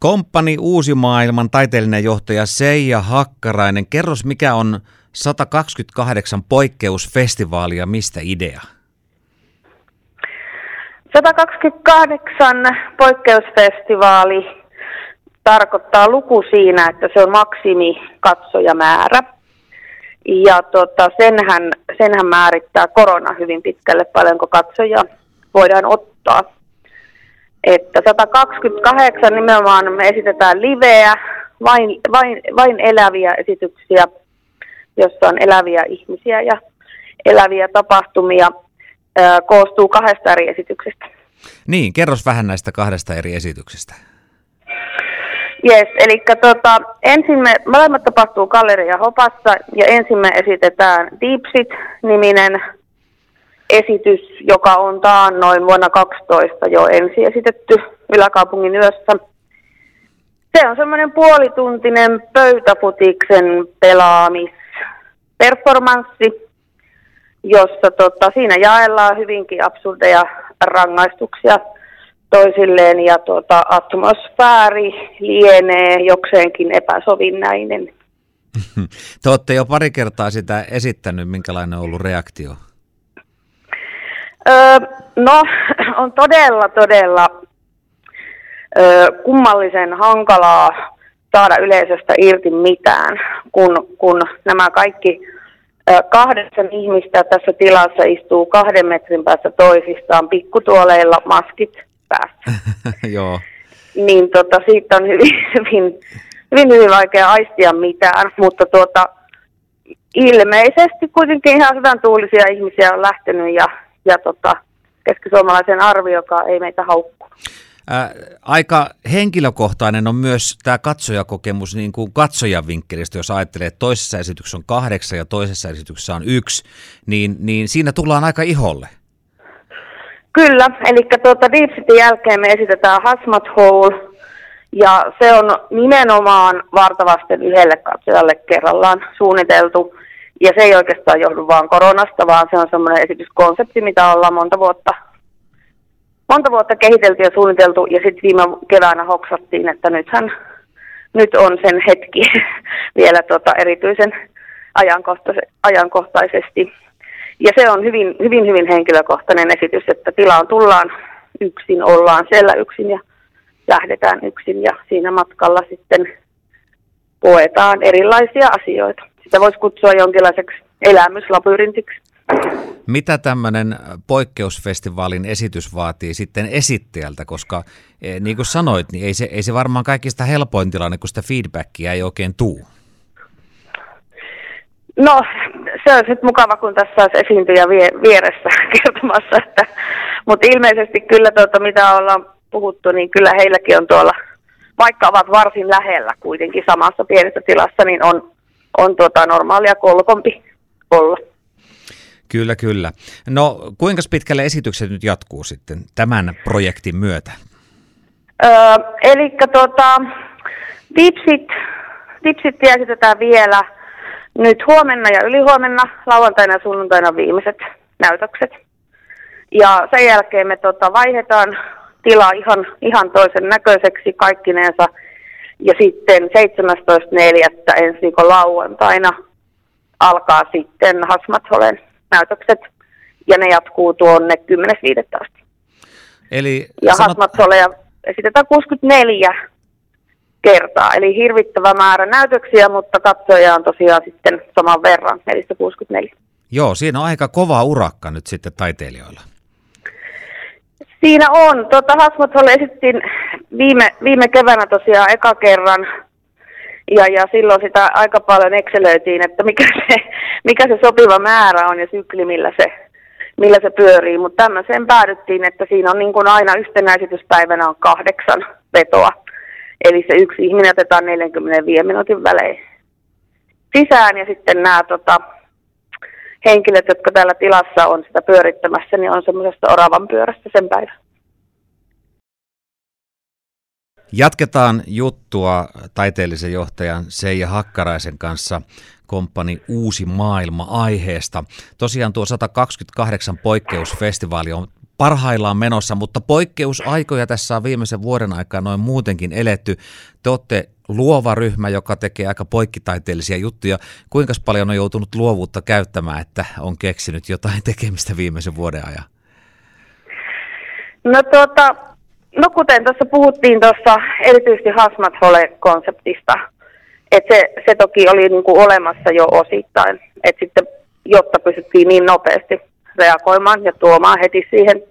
Komppani Uusi maailman taiteellinen johtaja Seija Hakkarainen. Kerros, mikä on 128 poikkeusfestivaali ja mistä idea? 128 poikkeusfestivaali tarkoittaa luku siinä, että se on maksimi katsojamäärä. Ja tota, senhän, senhän määrittää korona hyvin pitkälle, paljonko katsoja voidaan ottaa. Että 128 nimenomaan me esitetään liveä, vain, vain, vain eläviä esityksiä, jossa on eläviä ihmisiä ja eläviä tapahtumia, koostuu kahdesta eri esityksestä. Niin, kerros vähän näistä kahdesta eri esityksestä. Yes, eli tota, ensin me, molemmat tapahtuu Galleria Hopassa ja ensin me esitetään Deepsit-niminen esitys, joka on noin vuonna 12 jo ensi esitetty yläkaupungin yössä. Se on semmoinen puolituntinen pöytäfutiksen pelaamisperformanssi, jossa tota, siinä jaellaan hyvinkin absurdeja rangaistuksia toisilleen ja tuota, atmosfääri lienee jokseenkin epäsovinnainen. Te olette jo pari kertaa sitä esittänyt, minkälainen on ollut reaktio? Öö, no, on todella, todella öö, kummallisen hankalaa saada yleisöstä irti mitään, kun, kun nämä kaikki ö, kahdeksan ihmistä tässä tilassa istuu kahden metrin päässä toisistaan pikkutuoleilla, maskit päässä. Joo. Niin tota, siitä on hyvin, hyvin, hyvin, hyvin vaikea aistia mitään, mutta tuota, ilmeisesti kuitenkin ihan hyvän tuulisia ihmisiä on lähtenyt ja, ja tota, keskisuomalaisen arviokaan ei meitä haukku. Ää, aika henkilökohtainen on myös tämä katsojakokemus niin kuin katsojan vinkkelistä, jos ajattelee, että toisessa esityksessä on kahdeksan ja toisessa esityksessä on yksi, niin, niin siinä tullaan aika iholle. Kyllä, eli tuota Deep City jälkeen me esitetään Hasmat Hole, ja se on nimenomaan vartavasten yhdelle katsojalle kerrallaan suunniteltu. Ja se ei oikeastaan johdu vaan koronasta, vaan se on semmoinen esityskonsepti, mitä ollaan monta vuotta, monta vuotta kehitelty ja suunniteltu. Ja sitten viime keväänä hoksattiin, että nythän nyt on sen hetki vielä tota erityisen ajankohtaisesti ja se on hyvin, hyvin, hyvin henkilökohtainen esitys, että tilaan tullaan yksin, ollaan siellä yksin ja lähdetään yksin ja siinä matkalla sitten koetaan erilaisia asioita. Sitä voisi kutsua jonkinlaiseksi elämyslabyrintiksi. Mitä tämmöinen poikkeusfestivaalin esitys vaatii sitten esittäjältä, koska eh, niin kuin sanoit, niin ei se, ei se varmaan kaikista helpoin tilanne, kun sitä feedbackia ei oikein tuu. No, se on sitten mukava, kun tässä olisi esiintyjä vie, vieressä kertomassa, että, mutta ilmeisesti kyllä tuota, mitä ollaan puhuttu, niin kyllä heilläkin on tuolla, vaikka ovat varsin lähellä kuitenkin samassa pienessä tilassa, niin on, on tuota normaalia kolkompi olla. Kyllä, kyllä. No, kuinka pitkälle esitykset nyt jatkuu sitten tämän projektin myötä? Öö, eli tuota, Dipsit, Dipsit esitetään vielä – nyt huomenna ja ylihuomenna, lauantaina ja sunnuntaina viimeiset näytökset. Ja sen jälkeen me tota, vaihdetaan tila ihan, ihan toisen näköiseksi kaikkineensa. Ja sitten 17.4. ensi viikon lauantaina alkaa sitten Hasmatholen näytökset. Ja ne jatkuu tuonne 10.5. asti. Eli ja sanot... Hasmatholeja esitetään 64 kertaa. Eli hirvittävä määrä näytöksiä, mutta katsoja on tosiaan sitten saman verran, eli 64. Joo, siinä on aika kova urakka nyt sitten taiteilijoilla. Siinä on. Tuota, Hasmotholle esittiin viime, viime keväänä tosiaan eka kerran, ja, ja silloin sitä aika paljon ekselöitiin, että mikä se, mikä se sopiva määrä on ja sykli, millä se, millä se pyörii. Mutta tämmöiseen päädyttiin, että siinä on niin kuin aina yhtenäisityspäivänä on kahdeksan vetoa. Eli se yksi ihminen otetaan 45 minuutin välein sisään ja sitten nämä tota, henkilöt, jotka täällä tilassa on sitä pyörittämässä, niin on semmoisesta oravan pyörästä sen päivän. Jatketaan juttua taiteellisen johtajan Seija Hakkaraisen kanssa komppani Uusi maailma aiheesta. Tosiaan tuo 128 poikkeusfestivaali on parhaillaan menossa, mutta poikkeusaikoja tässä on viimeisen vuoden aikaa noin muutenkin eletty. Te olette luova ryhmä, joka tekee aika poikkitaiteellisia juttuja. Kuinka paljon on joutunut luovuutta käyttämään, että on keksinyt jotain tekemistä viimeisen vuoden ajan? No tuota, no kuten tuossa puhuttiin tuossa erityisesti Hasmat Hole-konseptista, että se, se toki oli niin kuin olemassa jo osittain, että sitten jotta pystyttiin niin nopeasti reagoimaan ja tuomaan heti siihen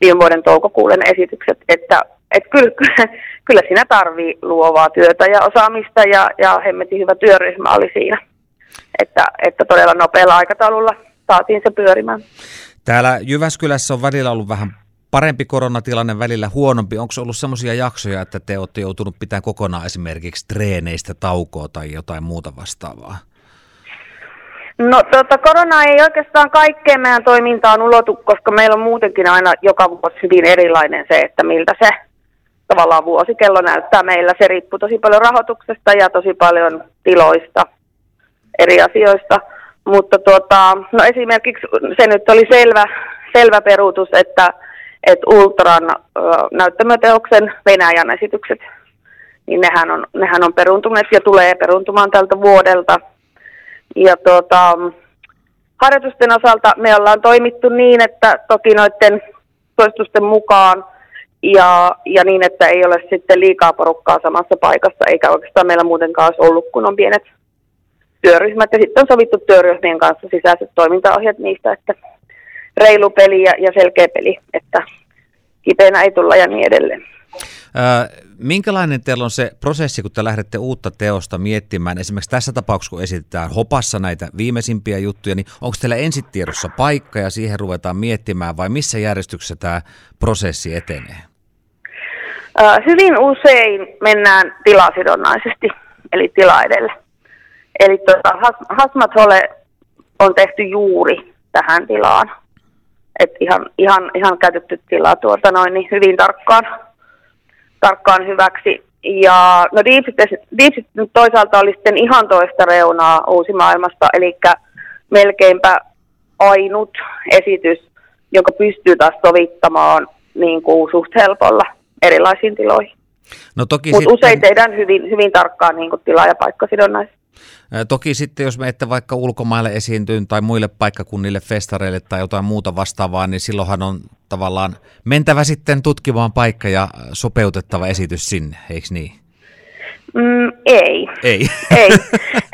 viime vuoden toukokuulen esitykset, että et kyllä, kyllä, kyllä siinä tarvii luovaa työtä ja osaamista ja, ja hemmetin hyvä työryhmä oli siinä, että, että todella nopealla aikataululla saatiin se pyörimään. Täällä Jyväskylässä on välillä ollut vähän parempi koronatilanne, välillä huonompi. Onko ollut sellaisia jaksoja, että te olette joutunut pitämään kokonaan esimerkiksi treeneistä taukoa tai jotain muuta vastaavaa? No tota, korona ei oikeastaan kaikkeen meidän toimintaan ulotu, koska meillä on muutenkin aina joka vuosi hyvin erilainen se, että miltä se tavallaan vuosikello näyttää meillä. Se riippuu tosi paljon rahoituksesta ja tosi paljon tiloista, eri asioista. Mutta tuota, no esimerkiksi se nyt oli selvä, selvä peruutus, että, että Ultran ö, näyttämöteoksen Venäjän esitykset, niin nehän on, nehän on peruntuneet ja tulee peruntumaan tältä vuodelta – ja tuota, harjoitusten osalta me ollaan toimittu niin, että toki noiden suositusten mukaan ja, ja niin, että ei ole sitten liikaa porukkaa samassa paikassa, eikä oikeastaan meillä muutenkaan olisi ollut, kun on pienet työryhmät. Ja sitten on sovittu työryhmien kanssa sisäiset toimintaohjeet niistä, että reilu peli ja, ja selkeä peli, että kipeänä ei tulla ja niin edelleen. Minkälainen teillä on se prosessi, kun te lähdette uutta teosta miettimään? Esimerkiksi tässä tapauksessa, kun esitetään hopassa näitä viimeisimpiä juttuja, niin onko teillä ensitiedossa paikka ja siihen ruvetaan miettimään vai missä järjestyksessä tämä prosessi etenee? Hyvin usein mennään tilasidonnaisesti, eli tila edellä. Eli tuota, Hasmat Hole on tehty juuri tähän tilaan. Et ihan, ihan, ihan käytetty tilaa tuota noin niin hyvin tarkkaan tarkkaan hyväksi. Ja no Deepsit, Deepsit toisaalta oli sitten ihan toista reunaa uusimaailmasta, eli melkeinpä ainut esitys, joka pystyy taas sovittamaan niin kuin suht helpolla erilaisiin tiloihin. No toki Mutta sitten... usein tehdään hyvin, hyvin tarkkaan niin tila- ja paikkasidonnaisesti. Toki sitten, jos menette vaikka ulkomaille esiintyyn tai muille paikkakunnille, festareille tai jotain muuta vastaavaa, niin silloinhan on tavallaan mentävä sitten tutkimaan paikka ja sopeutettava esitys sinne, eikö niin? Mm, ei. Ei. ei.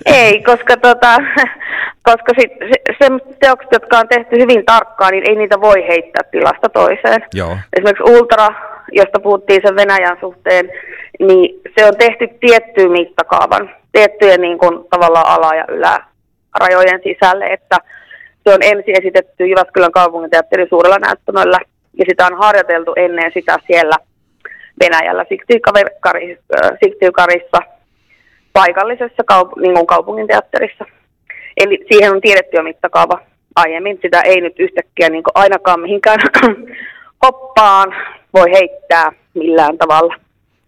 ei, koska, tota, koska sit, se, se teokset, jotka on tehty hyvin tarkkaan, niin ei niitä voi heittää tilasta toiseen. Joo. Esimerkiksi Ultra, josta puhuttiin sen Venäjän suhteen, niin se on tehty tiettyyn mittakaavan tiettyjen niin kuin, tavallaan ala- ja ylärajojen sisälle, että se on ensin esitetty Jyväskylän kaupunginteatterin suurella näyttämöllä ja sitä on harjoiteltu ennen sitä siellä Venäjällä Siktiykarissa paikallisessa kaup- niin kaupunginteatterissa. Eli siihen on tiedetty jo mittakaava aiemmin. Sitä ei nyt yhtäkkiä niin ainakaan mihinkään hoppaan voi heittää millään tavalla.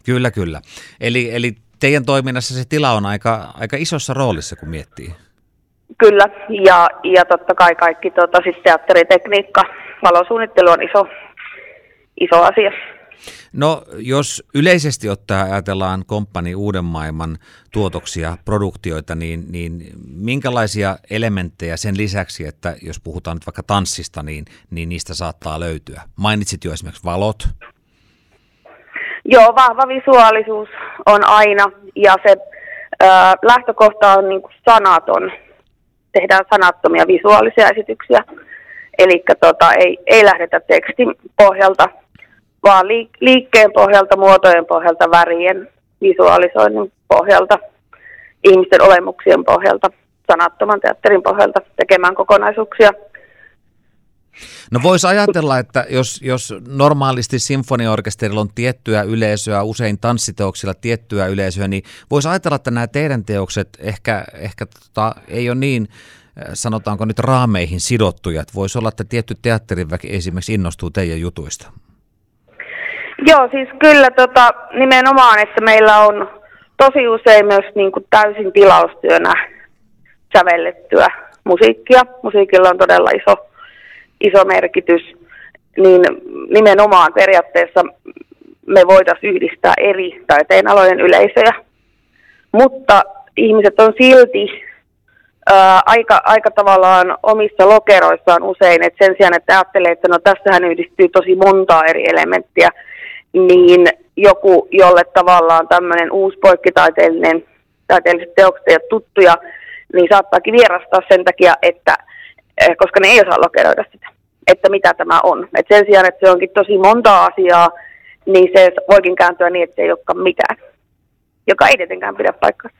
Kyllä, kyllä. Eli, eli teidän toiminnassa se tila on aika, aika isossa roolissa, kun miettii. Kyllä, ja, ja totta kai kaikki tuota, siis teatteritekniikka, valosuunnittelu on iso, iso asia. No jos yleisesti ottaa ajatellaan komppani uuden maailman tuotoksia, produktioita, niin, niin minkälaisia elementtejä sen lisäksi, että jos puhutaan nyt vaikka tanssista, niin, niin niistä saattaa löytyä? Mainitsit jo esimerkiksi valot, Joo, vahva visuaalisuus on aina ja se ö, lähtökohta on niin kuin sanaton. Tehdään sanattomia visuaalisia esityksiä. Eli tota, ei, ei lähdetä tekstin pohjalta, vaan liikkeen pohjalta, muotojen pohjalta, värien, visualisoinnin pohjalta, ihmisten olemuksien pohjalta, sanattoman teatterin pohjalta tekemään kokonaisuuksia – No voisi ajatella, että jos, jos normaalisti sinfoniaorkesterilla on tiettyä yleisöä, usein tanssiteoksilla tiettyä yleisöä, niin voisi ajatella, että nämä teidän teokset ehkä, ehkä tota, ei ole niin, äh, sanotaanko nyt raameihin sidottuja, että voisi olla, että tietty teatteriväki esimerkiksi innostuu teidän jutuista. Joo, siis kyllä tota, nimenomaan, että meillä on tosi usein myös niin kuin täysin tilaustyönä sävellettyä musiikkia. Musiikilla on todella iso iso merkitys. niin nimenomaan periaatteessa me voitaisiin yhdistää eri taiteenalojen yleisöjä. Mutta ihmiset on silti ää, aika, aika tavallaan omissa lokeroissaan usein, että sen sijaan, että ajattelee, että no tässähän yhdistyy tosi montaa eri elementtiä, niin joku, jolle tavallaan tämmöinen uusi poikkitaiteellinen taiteelliset teokset ja tuttuja, niin saattaakin vierastaa sen takia, että koska ne ei osaa lokeroida sitä, että mitä tämä on. Et sen sijaan, että se onkin tosi monta asiaa, niin se voikin kääntyä niin, että ei olekaan mitään, joka ei tietenkään pidä paikkaa.